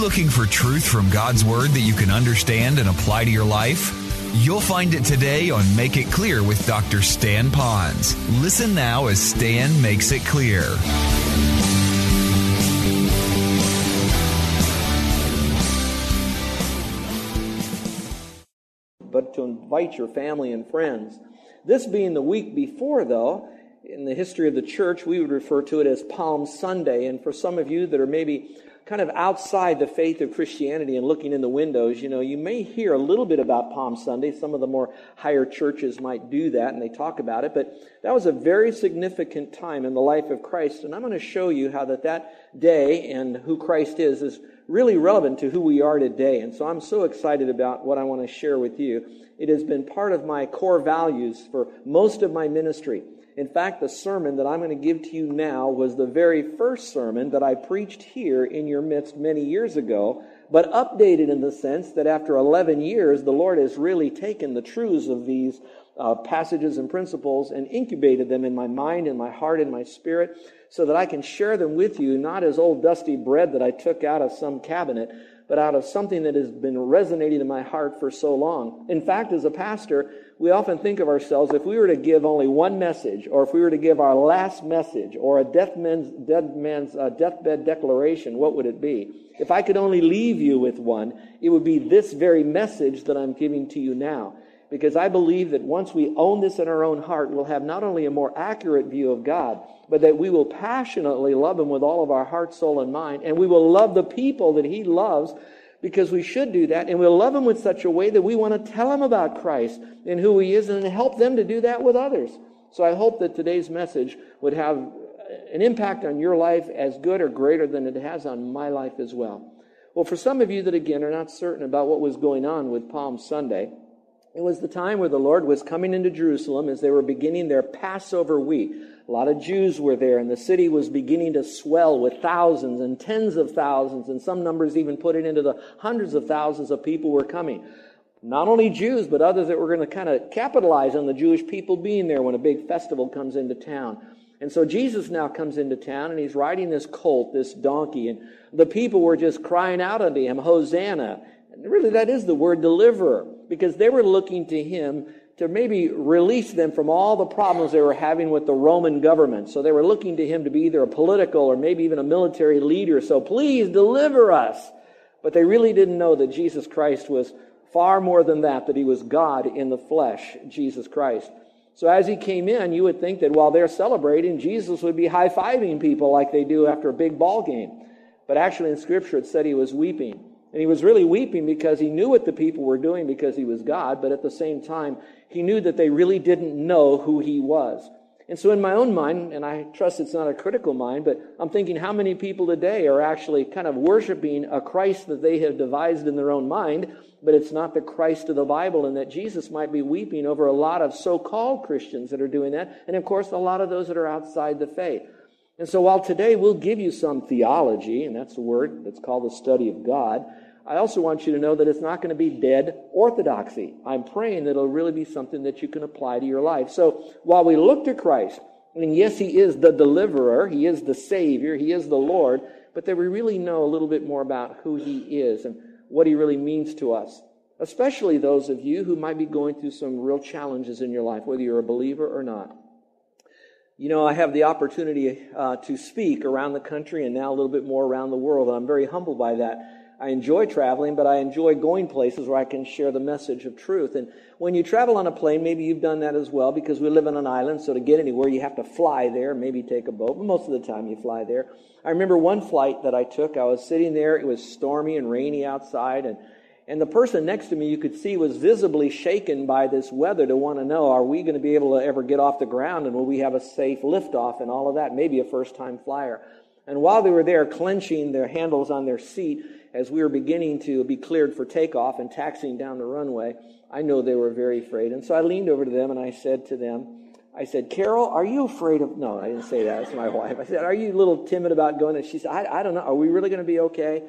looking for truth from God's Word that you can understand and apply to your life? You'll find it today on Make It Clear with Dr. Stan Pons. Listen now as Stan makes it clear. But to invite your family and friends. This being the week before, though, in the history of the church, we would refer to it as Palm Sunday. And for some of you that are maybe kind of outside the faith of Christianity and looking in the windows, you know, you may hear a little bit about Palm Sunday. Some of the more higher churches might do that and they talk about it, but that was a very significant time in the life of Christ. And I'm going to show you how that that day and who Christ is is really relevant to who we are today. And so I'm so excited about what I want to share with you. It has been part of my core values for most of my ministry. In fact, the sermon that I'm going to give to you now was the very first sermon that I preached here in your midst many years ago, but updated in the sense that after 11 years, the Lord has really taken the truths of these uh, passages and principles and incubated them in my mind, in my heart, in my spirit, so that I can share them with you, not as old dusty bread that I took out of some cabinet, but out of something that has been resonating in my heart for so long. In fact, as a pastor, we often think of ourselves, if we were to give only one message, or if we were to give our last message, or a death man's, dead man's uh, deathbed declaration, what would it be? If I could only leave you with one, it would be this very message that I'm giving to you now. Because I believe that once we own this in our own heart, we'll have not only a more accurate view of God, but that we will passionately love Him with all of our heart, soul, and mind, and we will love the people that He loves because we should do that. And we'll love Him with such a way that we want to tell Him about Christ and who he is and help them to do that with others. So I hope that today's message would have an impact on your life as good or greater than it has on my life as well. Well, for some of you that again are not certain about what was going on with Palm Sunday, it was the time where the Lord was coming into Jerusalem as they were beginning their Passover week. A lot of Jews were there, and the city was beginning to swell with thousands and tens of thousands, and some numbers even put it into the hundreds of thousands of people were coming. Not only Jews, but others that were going to kind of capitalize on the Jewish people being there when a big festival comes into town. And so Jesus now comes into town, and he's riding this colt, this donkey, and the people were just crying out unto him, Hosanna. And really, that is the word deliverer, because they were looking to him to maybe release them from all the problems they were having with the Roman government. So they were looking to him to be either a political or maybe even a military leader. So please deliver us. But they really didn't know that Jesus Christ was far more than that, that he was God in the flesh, Jesus Christ. So as he came in, you would think that while they're celebrating, Jesus would be high fiving people like they do after a big ball game. But actually in Scripture it said he was weeping. And he was really weeping because he knew what the people were doing because he was God, but at the same time, he knew that they really didn't know who he was. And so in my own mind, and I trust it's not a critical mind, but I'm thinking how many people today are actually kind of worshiping a Christ that they have devised in their own mind, but it's not the Christ of the Bible, and that Jesus might be weeping over a lot of so-called Christians that are doing that, and of course a lot of those that are outside the faith. And so while today we'll give you some theology, and that's the word that's called the study of God, I also want you to know that it's not going to be dead orthodoxy. I'm praying that it'll really be something that you can apply to your life. So while we look to Christ, and yes, He is the deliverer, He is the Savior, He is the Lord, but that we really know a little bit more about who He is and what He really means to us. Especially those of you who might be going through some real challenges in your life, whether you're a believer or not. You know, I have the opportunity uh, to speak around the country and now a little bit more around the world, and I'm very humbled by that. I enjoy traveling, but I enjoy going places where I can share the message of truth. And when you travel on a plane, maybe you've done that as well because we live on an island, so to get anywhere, you have to fly there, maybe take a boat, but most of the time you fly there. I remember one flight that I took, I was sitting there, it was stormy and rainy outside, and And the person next to me, you could see, was visibly shaken by this weather to want to know are we going to be able to ever get off the ground and will we have a safe liftoff and all of that? Maybe a first time flyer. And while they were there clenching their handles on their seat as we were beginning to be cleared for takeoff and taxiing down the runway, I know they were very afraid. And so I leaned over to them and I said to them, I said, Carol, are you afraid of. No, I didn't say that. It's my wife. I said, Are you a little timid about going? And she said, I, I don't know. Are we really going to be okay?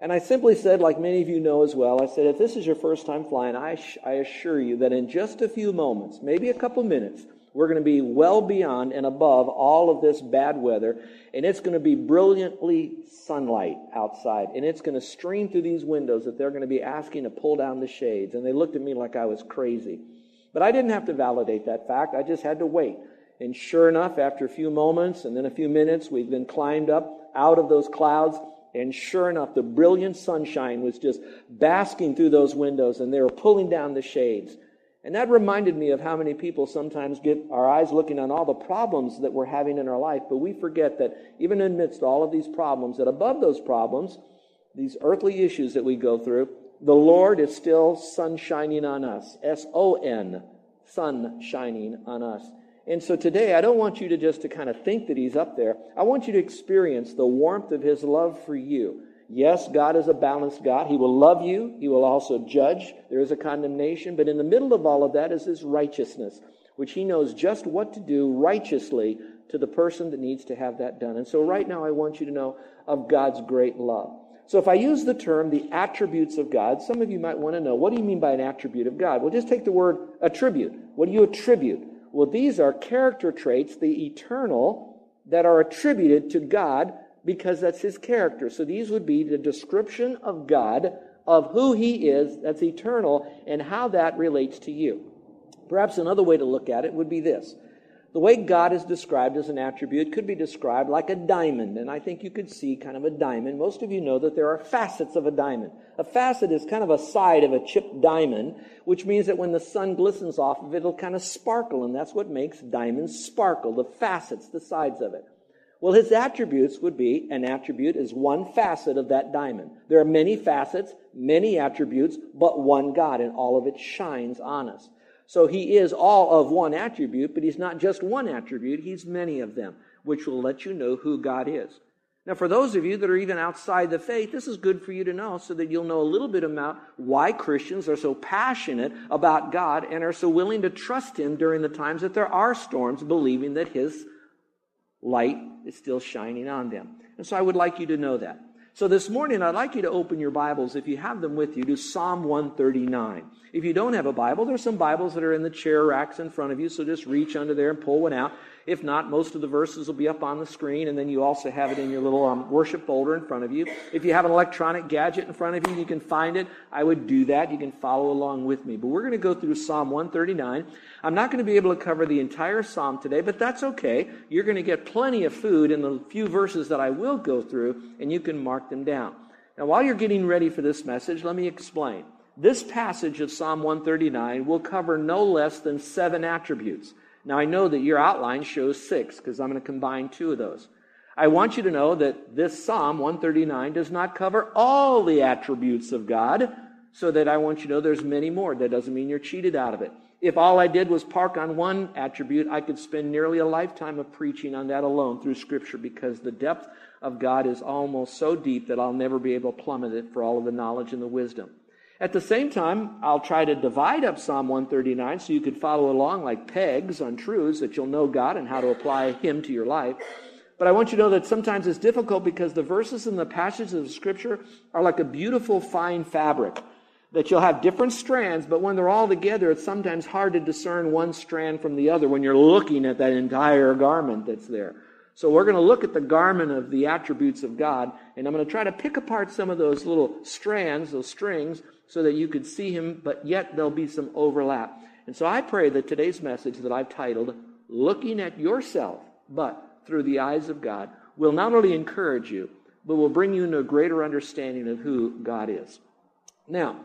And I simply said, like many of you know as well, I said, if this is your first time flying, I, sh- I assure you that in just a few moments, maybe a couple minutes, we're going to be well beyond and above all of this bad weather, and it's going to be brilliantly sunlight outside, and it's going to stream through these windows that they're going to be asking to pull down the shades. And they looked at me like I was crazy. But I didn't have to validate that fact, I just had to wait. And sure enough, after a few moments and then a few minutes, we've been climbed up out of those clouds and sure enough, the brilliant sunshine was just basking through those windows and they were pulling down the shades. And that reminded me of how many people sometimes get our eyes looking on all the problems that we're having in our life, but we forget that even amidst all of these problems, that above those problems, these earthly issues that we go through, the Lord is still sun shining on us. S O N, sun shining on us. And so today, I don't want you to just to kind of think that he's up there. I want you to experience the warmth of his love for you. Yes, God is a balanced God. He will love you. He will also judge. There is a condemnation. But in the middle of all of that is his righteousness, which he knows just what to do righteously to the person that needs to have that done. And so right now, I want you to know of God's great love. So if I use the term the attributes of God, some of you might want to know, what do you mean by an attribute of God? Well, just take the word attribute. What do you attribute? Well, these are character traits, the eternal, that are attributed to God because that's his character. So these would be the description of God, of who he is, that's eternal, and how that relates to you. Perhaps another way to look at it would be this the way God is described as an attribute could be described like a diamond, and I think you could see kind of a diamond. Most of you know that there are facets of a diamond. A facet is kind of a side of a chipped diamond, which means that when the sun glistens off of it, it'll kind of sparkle, and that's what makes diamonds sparkle, the facets, the sides of it. Well, his attributes would be an attribute is one facet of that diamond. There are many facets, many attributes, but one God, and all of it shines on us. So he is all of one attribute, but he's not just one attribute, he's many of them, which will let you know who God is. Now, for those of you that are even outside the faith, this is good for you to know so that you'll know a little bit about why Christians are so passionate about God and are so willing to trust Him during the times that there are storms, believing that His light is still shining on them. And so I would like you to know that. So this morning, I'd like you to open your Bibles, if you have them with you, to Psalm 139. If you don't have a Bible, there's some Bibles that are in the chair racks in front of you, so just reach under there and pull one out. If not, most of the verses will be up on the screen, and then you also have it in your little um, worship folder in front of you. If you have an electronic gadget in front of you, you can find it. I would do that. You can follow along with me. But we're going to go through Psalm 139. I'm not going to be able to cover the entire Psalm today, but that's okay. You're going to get plenty of food in the few verses that I will go through, and you can mark them down. Now, while you're getting ready for this message, let me explain. This passage of Psalm 139 will cover no less than seven attributes. Now, I know that your outline shows six because I'm going to combine two of those. I want you to know that this Psalm 139 does not cover all the attributes of God, so that I want you to know there's many more. That doesn't mean you're cheated out of it. If all I did was park on one attribute, I could spend nearly a lifetime of preaching on that alone through Scripture because the depth of God is almost so deep that I'll never be able to plummet it for all of the knowledge and the wisdom. At the same time, I'll try to divide up Psalm 139 so you could follow along like pegs on truths that you'll know God and how to apply Him to your life. But I want you to know that sometimes it's difficult because the verses and the passages of Scripture are like a beautiful fine fabric that you'll have different strands, but when they're all together, it's sometimes hard to discern one strand from the other when you're looking at that entire garment that's there. So we're going to look at the garment of the attributes of God, and I'm going to try to pick apart some of those little strands, those strings, so that you could see him, but yet there'll be some overlap. And so I pray that today's message that I've titled, Looking at Yourself, but through the eyes of God, will not only encourage you, but will bring you into a greater understanding of who God is. Now,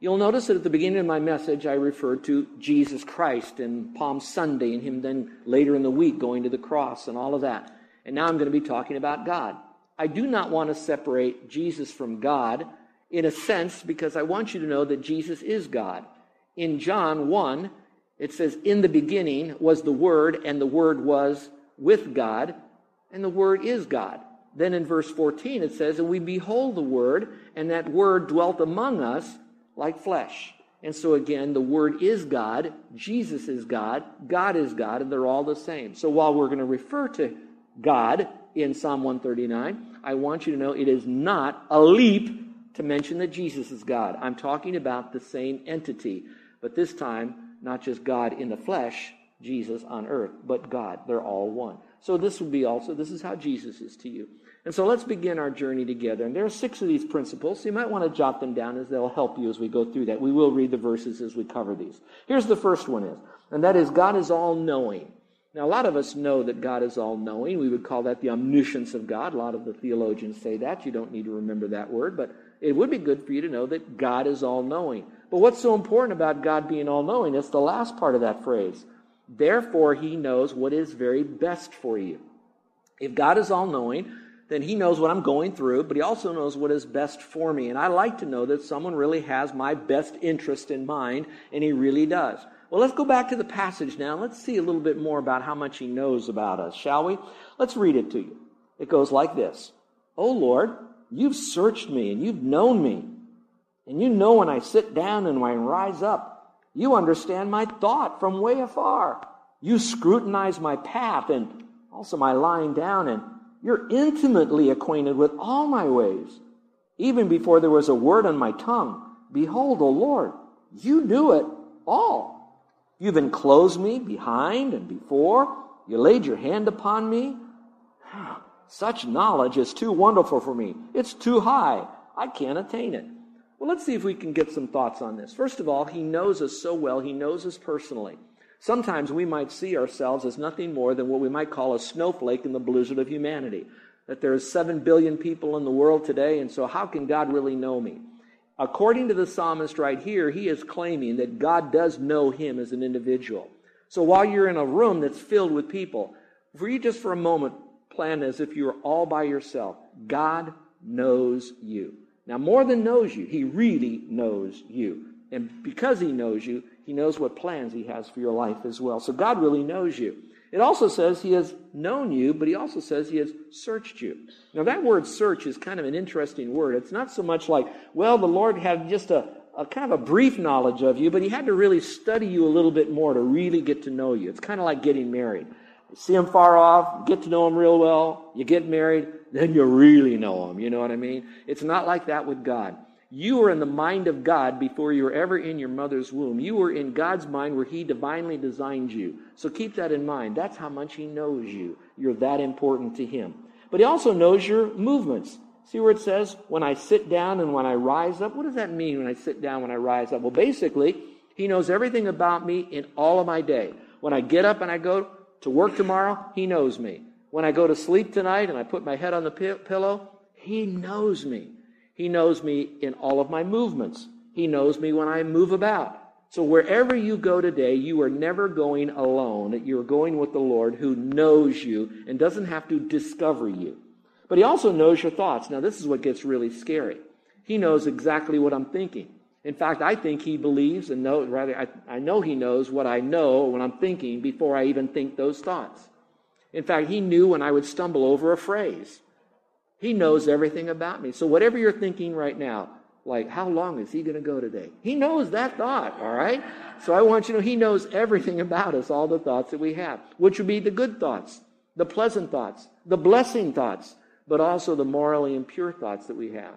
you'll notice that at the beginning of my message, I referred to Jesus Christ and Palm Sunday and Him then later in the week going to the cross and all of that. And now I'm going to be talking about God. I do not want to separate Jesus from God in a sense because I want you to know that Jesus is God. In John 1, it says, In the beginning was the Word, and the Word was with God, and the Word is God. Then in verse 14 it says, And we behold the Word, and that Word dwelt among us like flesh. And so again, the Word is God, Jesus is God, God is God, and they're all the same. So while we're going to refer to God in Psalm 139, I want you to know it is not a leap to mention that Jesus is God. I'm talking about the same entity, but this time, not just God in the flesh, Jesus on earth, but God. They're all one. So this will be also, this is how Jesus is to you. And so let's begin our journey together. And there are six of these principles, so you might want to jot them down as they'll help you as we go through that. We will read the verses as we cover these. Here's the first one is, and that is God is all knowing. Now, a lot of us know that God is all knowing. We would call that the omniscience of God. A lot of the theologians say that. You don't need to remember that word, but it would be good for you to know that God is all knowing. But what's so important about God being all knowing? It's the last part of that phrase. Therefore, he knows what is very best for you. If God is all knowing, then he knows what I'm going through, but he also knows what is best for me. And I like to know that someone really has my best interest in mind, and he really does. Well, let's go back to the passage now. Let's see a little bit more about how much he knows about us, shall we? Let's read it to you. It goes like this Oh Lord, you've searched me and you've known me. And you know when I sit down and when I rise up. You understand my thought from way afar. You scrutinize my path and also my lying down and you're intimately acquainted with all my ways. Even before there was a word on my tongue, behold, O Lord, you knew it all. You've enclosed me behind and before. You laid your hand upon me. Such knowledge is too wonderful for me. It's too high. I can't attain it. Well, let's see if we can get some thoughts on this. First of all, he knows us so well, he knows us personally. Sometimes we might see ourselves as nothing more than what we might call a snowflake in the blizzard of humanity. That there are seven billion people in the world today, and so how can God really know me? According to the psalmist right here, he is claiming that God does know him as an individual. So while you're in a room that's filled with people, for you just for a moment, plan as if you were all by yourself. God knows you. Now, more than knows you, he really knows you. And because he knows you, he knows what plans he has for your life as well. So God really knows you. It also says he has known you, but he also says he has searched you. Now, that word search is kind of an interesting word. It's not so much like, well, the Lord had just a, a kind of a brief knowledge of you, but he had to really study you a little bit more to really get to know you. It's kind of like getting married. See him far off, get to know him real well, you get married, then you really know him. You know what I mean? It's not like that with God. You were in the mind of God before you were ever in your mother's womb. You were in God's mind where He divinely designed you. So keep that in mind. That's how much He knows you. You're that important to Him. But He also knows your movements. See where it says, when I sit down and when I rise up? What does that mean when I sit down, when I rise up? Well, basically, He knows everything about me in all of my day. When I get up and I go to work tomorrow, He knows me. When I go to sleep tonight and I put my head on the pillow, He knows me. He knows me in all of my movements. He knows me when I move about. So wherever you go today, you are never going alone. You're going with the Lord who knows you and doesn't have to discover you. But he also knows your thoughts. Now, this is what gets really scary. He knows exactly what I'm thinking. In fact, I think he believes and knows, rather, I, I know he knows what I know when I'm thinking before I even think those thoughts. In fact, he knew when I would stumble over a phrase. He knows everything about me. So whatever you're thinking right now, like how long is he going to go today? He knows that thought, all right? So I want you to know he knows everything about us, all the thoughts that we have, which would be the good thoughts, the pleasant thoughts, the blessing thoughts, but also the morally impure thoughts that we have.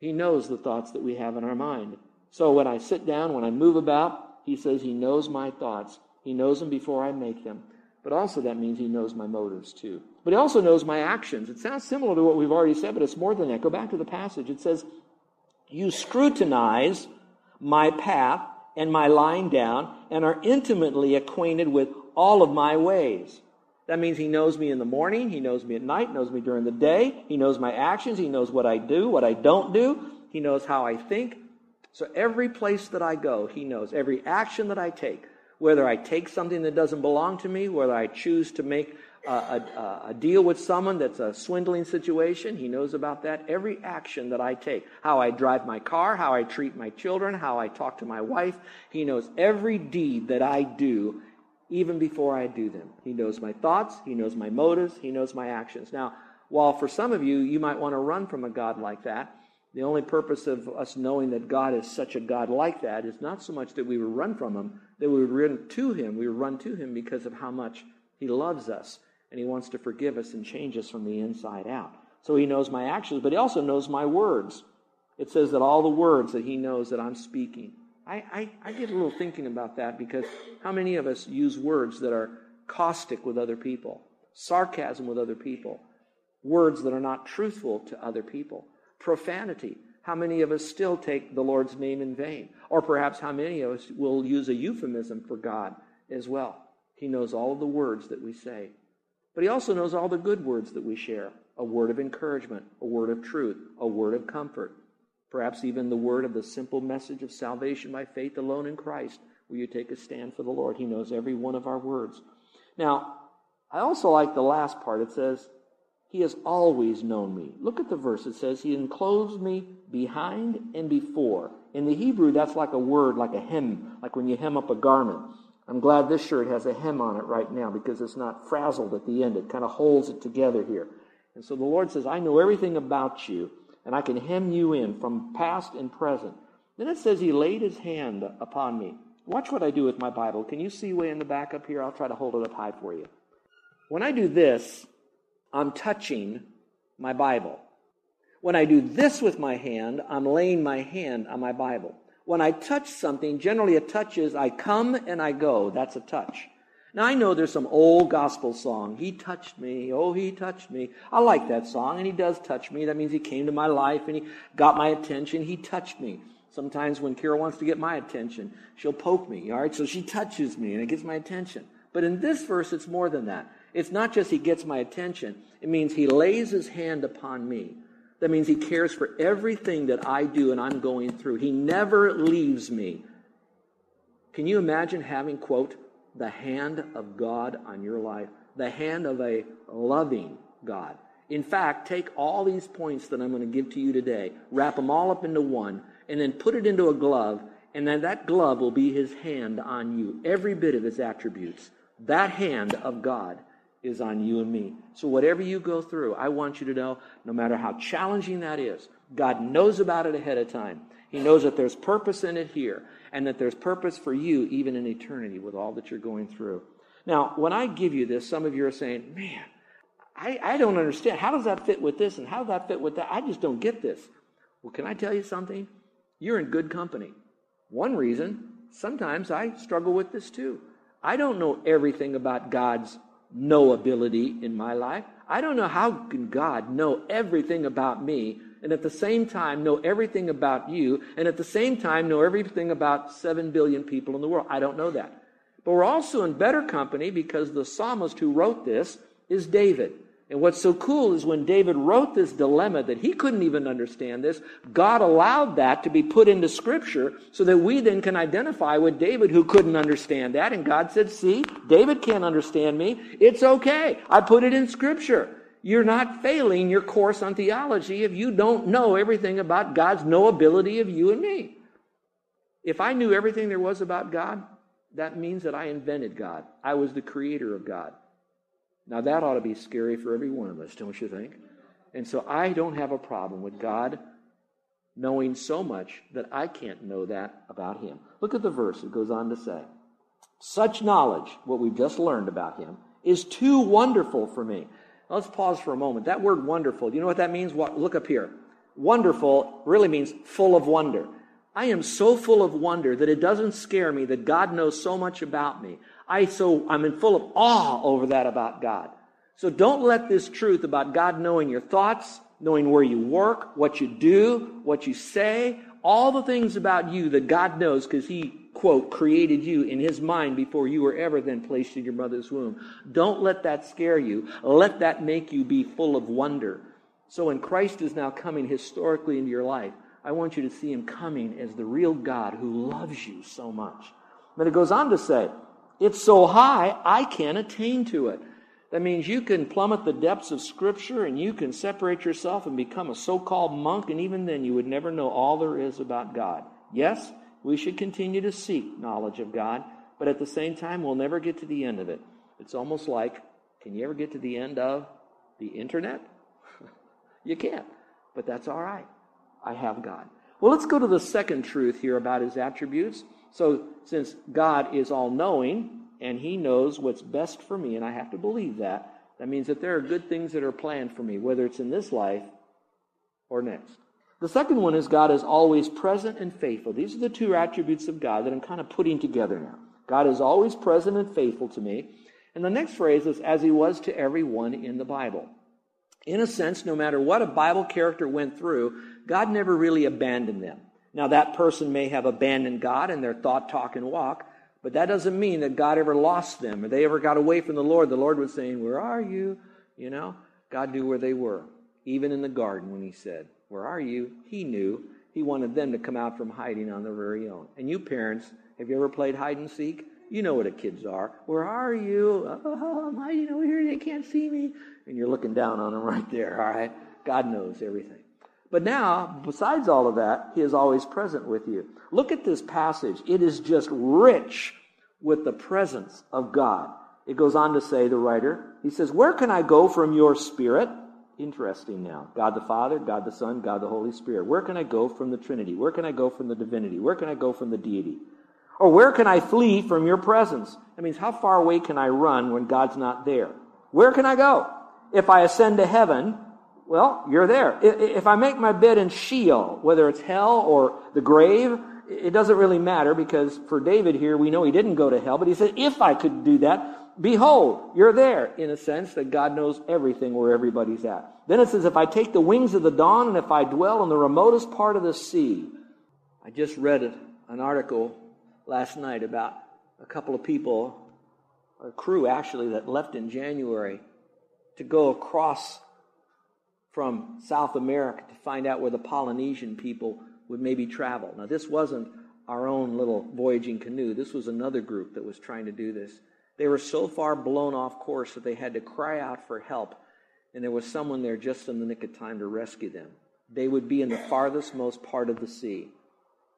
He knows the thoughts that we have in our mind. So when I sit down, when I move about, he says he knows my thoughts. He knows them before I make them. But also that means he knows my motives too. But he also knows my actions. It sounds similar to what we've already said, but it's more than that. Go back to the passage. It says, You scrutinize my path and my lying down and are intimately acquainted with all of my ways. That means he knows me in the morning, he knows me at night, knows me during the day, he knows my actions, he knows what I do, what I don't do, he knows how I think. So every place that I go, he knows. Every action that I take, whether I take something that doesn't belong to me, whether I choose to make a, a, a, deal with someone that's a swindling situation. He knows about that. Every action that I take, how I drive my car, how I treat my children, how I talk to my wife. He knows every deed that I do, even before I do them. He knows my thoughts. He knows my motives. He knows my actions. Now, while for some of you, you might want to run from a God like that, the only purpose of us knowing that God is such a God like that is not so much that we would run from Him, that we would run to Him. We would run to Him because of how much He loves us and He wants to forgive us and change us from the inside out. So He knows my actions, but He also knows my words. It says that all the words that He knows that I'm speaking. I, I, I get a little thinking about that because how many of us use words that are caustic with other people, sarcasm with other people, words that are not truthful to other people, profanity? How many of us still take the Lord's name in vain? Or perhaps how many of us will use a euphemism for God as well? He knows all the words that we say. But he also knows all the good words that we share a word of encouragement, a word of truth, a word of comfort, perhaps even the word of the simple message of salvation by faith alone in Christ. Will you take a stand for the Lord? He knows every one of our words. Now, I also like the last part. It says, He has always known me. Look at the verse. It says, He enclosed me behind and before. In the Hebrew, that's like a word, like a hem, like when you hem up a garment. I'm glad this shirt has a hem on it right now because it's not frazzled at the end. It kind of holds it together here. And so the Lord says, I know everything about you, and I can hem you in from past and present. Then it says, He laid His hand upon me. Watch what I do with my Bible. Can you see way in the back up here? I'll try to hold it up high for you. When I do this, I'm touching my Bible. When I do this with my hand, I'm laying my hand on my Bible. When I touch something, generally a touch is I come and I go. That's a touch. Now I know there's some old gospel song. He touched me. Oh, he touched me. I like that song, and he does touch me. That means he came to my life and he got my attention. He touched me. Sometimes when Kira wants to get my attention, she'll poke me. All right, so she touches me and it gets my attention. But in this verse, it's more than that. It's not just he gets my attention. It means he lays his hand upon me. That means He cares for everything that I do and I'm going through. He never leaves me. Can you imagine having, quote, the hand of God on your life? The hand of a loving God. In fact, take all these points that I'm going to give to you today, wrap them all up into one, and then put it into a glove, and then that glove will be His hand on you. Every bit of His attributes. That hand of God is on you and me. So, whatever you go through, I want you to know no matter how challenging that is, God knows about it ahead of time. He knows that there's purpose in it here and that there's purpose for you even in eternity with all that you're going through. Now, when I give you this, some of you are saying, man, I, I don't understand. How does that fit with this and how does that fit with that? I just don't get this. Well, can I tell you something? You're in good company. One reason, sometimes I struggle with this too. I don't know everything about God's knowability in my life. I don't know how can God know everything about me and at the same time know everything about you and at the same time know everything about 7 billion people in the world. I don't know that. But we're also in better company because the psalmist who wrote this is David. And what's so cool is when David wrote this dilemma that he couldn't even understand this, God allowed that to be put into scripture so that we then can identify with David who couldn't understand that. And God said, see, David can't understand me. It's okay. I put it in scripture. You're not failing your course on theology if you don't know everything about God's knowability of you and me. If I knew everything there was about God, that means that I invented God. I was the creator of God. Now, that ought to be scary for every one of us, don't you think? And so I don't have a problem with God knowing so much that I can't know that about Him. Look at the verse. It goes on to say, Such knowledge, what we've just learned about Him, is too wonderful for me. Now, let's pause for a moment. That word wonderful, do you know what that means? What, look up here. Wonderful really means full of wonder. I am so full of wonder that it doesn't scare me that God knows so much about me. I so I'm in full of awe over that about God. So don't let this truth about God knowing your thoughts, knowing where you work, what you do, what you say, all the things about you that God knows because He, quote, created you in His mind before you were ever then placed in your mother's womb. Don't let that scare you. Let that make you be full of wonder. So when Christ is now coming historically into your life, I want you to see Him coming as the real God who loves you so much. But it goes on to say, it's so high, I can't attain to it. That means you can plummet the depths of Scripture and you can separate yourself and become a so called monk, and even then you would never know all there is about God. Yes, we should continue to seek knowledge of God, but at the same time, we'll never get to the end of it. It's almost like can you ever get to the end of the internet? you can't, but that's all right. I have God. Well, let's go to the second truth here about his attributes. So, since God is all knowing and he knows what's best for me, and I have to believe that, that means that there are good things that are planned for me, whether it's in this life or next. The second one is God is always present and faithful. These are the two attributes of God that I'm kind of putting together now. God is always present and faithful to me. And the next phrase is as he was to everyone in the Bible. In a sense, no matter what a Bible character went through, God never really abandoned them. Now, that person may have abandoned God in their thought, talk, and walk, but that doesn't mean that God ever lost them or they ever got away from the Lord. The Lord was saying, Where are you? You know, God knew where they were. Even in the garden when He said, Where are you? He knew. He wanted them to come out from hiding on their very own. And you parents, have you ever played hide and seek? You know what the kids are. Where are you? Oh, I'm hiding over here. They can't see me. And you're looking down on them right there, all right? God knows everything. But now, besides all of that, He is always present with you. Look at this passage. It is just rich with the presence of God. It goes on to say, the writer, he says, Where can I go from your spirit? Interesting now. God the Father, God the Son, God the Holy Spirit. Where can I go from the Trinity? Where can I go from the divinity? Where can I go from the deity? Or where can I flee from your presence? That means how far away can I run when God's not there? Where can I go? If I ascend to heaven, well, you're there. If I make my bed in Sheol, whether it's hell or the grave, it doesn't really matter because for David here, we know he didn't go to hell, but he said, if I could do that, behold, you're there, in a sense that God knows everything where everybody's at. Then it says, if I take the wings of the dawn and if I dwell in the remotest part of the sea. I just read an article last night about a couple of people, a crew actually, that left in January to go across from South America to find out where the Polynesian people would maybe travel. Now, this wasn't our own little voyaging canoe. This was another group that was trying to do this. They were so far blown off course that they had to cry out for help, and there was someone there just in the nick of time to rescue them. They would be in the farthest most part of the sea.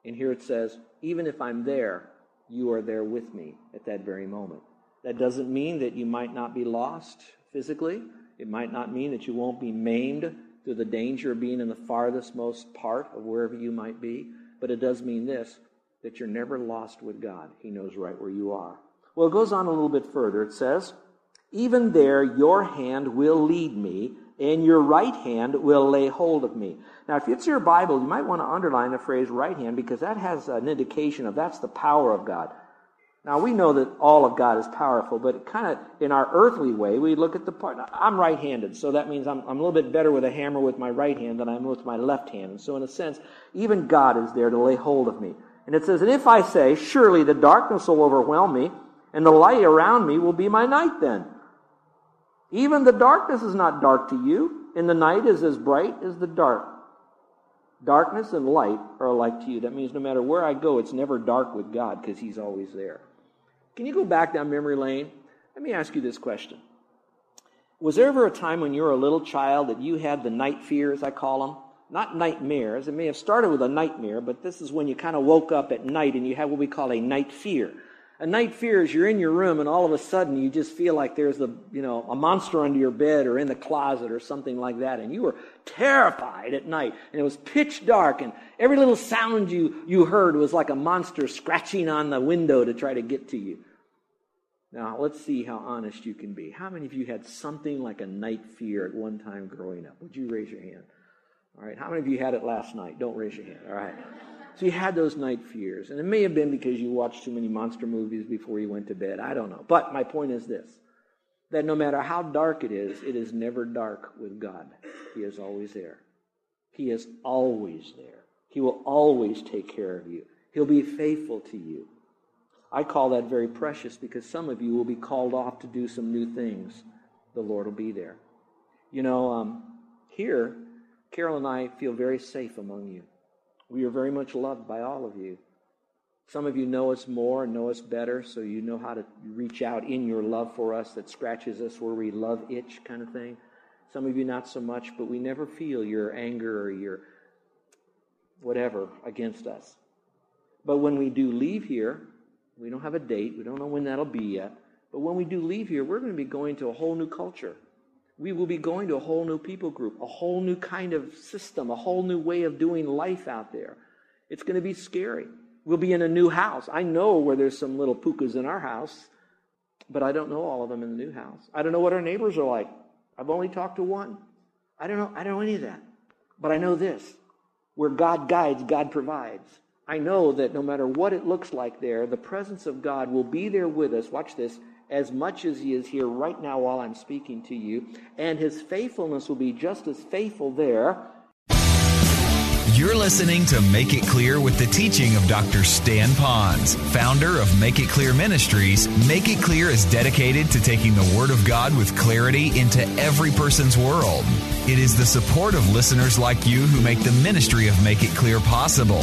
And here it says, Even if I'm there, you are there with me at that very moment. That doesn't mean that you might not be lost physically. It might not mean that you won't be maimed through the danger of being in the farthest most part of wherever you might be, but it does mean this that you're never lost with God. He knows right where you are. Well, it goes on a little bit further. It says, Even there your hand will lead me, and your right hand will lay hold of me. Now, if it's your Bible, you might want to underline the phrase right hand because that has an indication of that's the power of God. Now, we know that all of God is powerful, but kind of in our earthly way, we look at the part. I'm right handed, so that means I'm, I'm a little bit better with a hammer with my right hand than I am with my left hand. And so, in a sense, even God is there to lay hold of me. And it says, And if I say, Surely the darkness will overwhelm me, and the light around me will be my night then. Even the darkness is not dark to you, and the night is as bright as the dark. Darkness and light are alike to you. That means no matter where I go, it's never dark with God because He's always there. Can you go back down memory lane? Let me ask you this question. Was there ever a time when you were a little child that you had the night fears, I call them? Not nightmares. It may have started with a nightmare, but this is when you kind of woke up at night and you had what we call a night fear. A night fear is you're in your room and all of a sudden you just feel like there's a, you know, a monster under your bed or in the closet or something like that. And you were terrified at night and it was pitch dark and every little sound you, you heard was like a monster scratching on the window to try to get to you. Now, let's see how honest you can be. How many of you had something like a night fear at one time growing up? Would you raise your hand? All right. How many of you had it last night? Don't raise your hand. All right. So you had those night fears. And it may have been because you watched too many monster movies before you went to bed. I don't know. But my point is this that no matter how dark it is, it is never dark with God. He is always there. He is always there. He will always take care of you. He'll be faithful to you. I call that very precious because some of you will be called off to do some new things. The Lord will be there. You know, um, here, Carol and I feel very safe among you. We are very much loved by all of you. Some of you know us more and know us better, so you know how to reach out in your love for us that scratches us where we love itch kind of thing. Some of you not so much, but we never feel your anger or your whatever against us. But when we do leave here, we don't have a date, we don't know when that'll be yet. But when we do leave here, we're going to be going to a whole new culture. We will be going to a whole new people group, a whole new kind of system, a whole new way of doing life out there. It's going to be scary. We'll be in a new house. I know where there's some little pukas in our house, but I don't know all of them in the new house. I don't know what our neighbors are like. I've only talked to one. I don't know. I don't know any of that. But I know this where God guides, God provides. I know that no matter what it looks like there, the presence of God will be there with us. Watch this as much as he is here right now while I'm speaking to you, and his faithfulness will be just as faithful there. You're listening to Make It Clear with the teaching of Dr. Stan Pons, founder of Make It Clear Ministries. Make It Clear is dedicated to taking the Word of God with clarity into every person's world. It is the support of listeners like you who make the ministry of Make It Clear possible.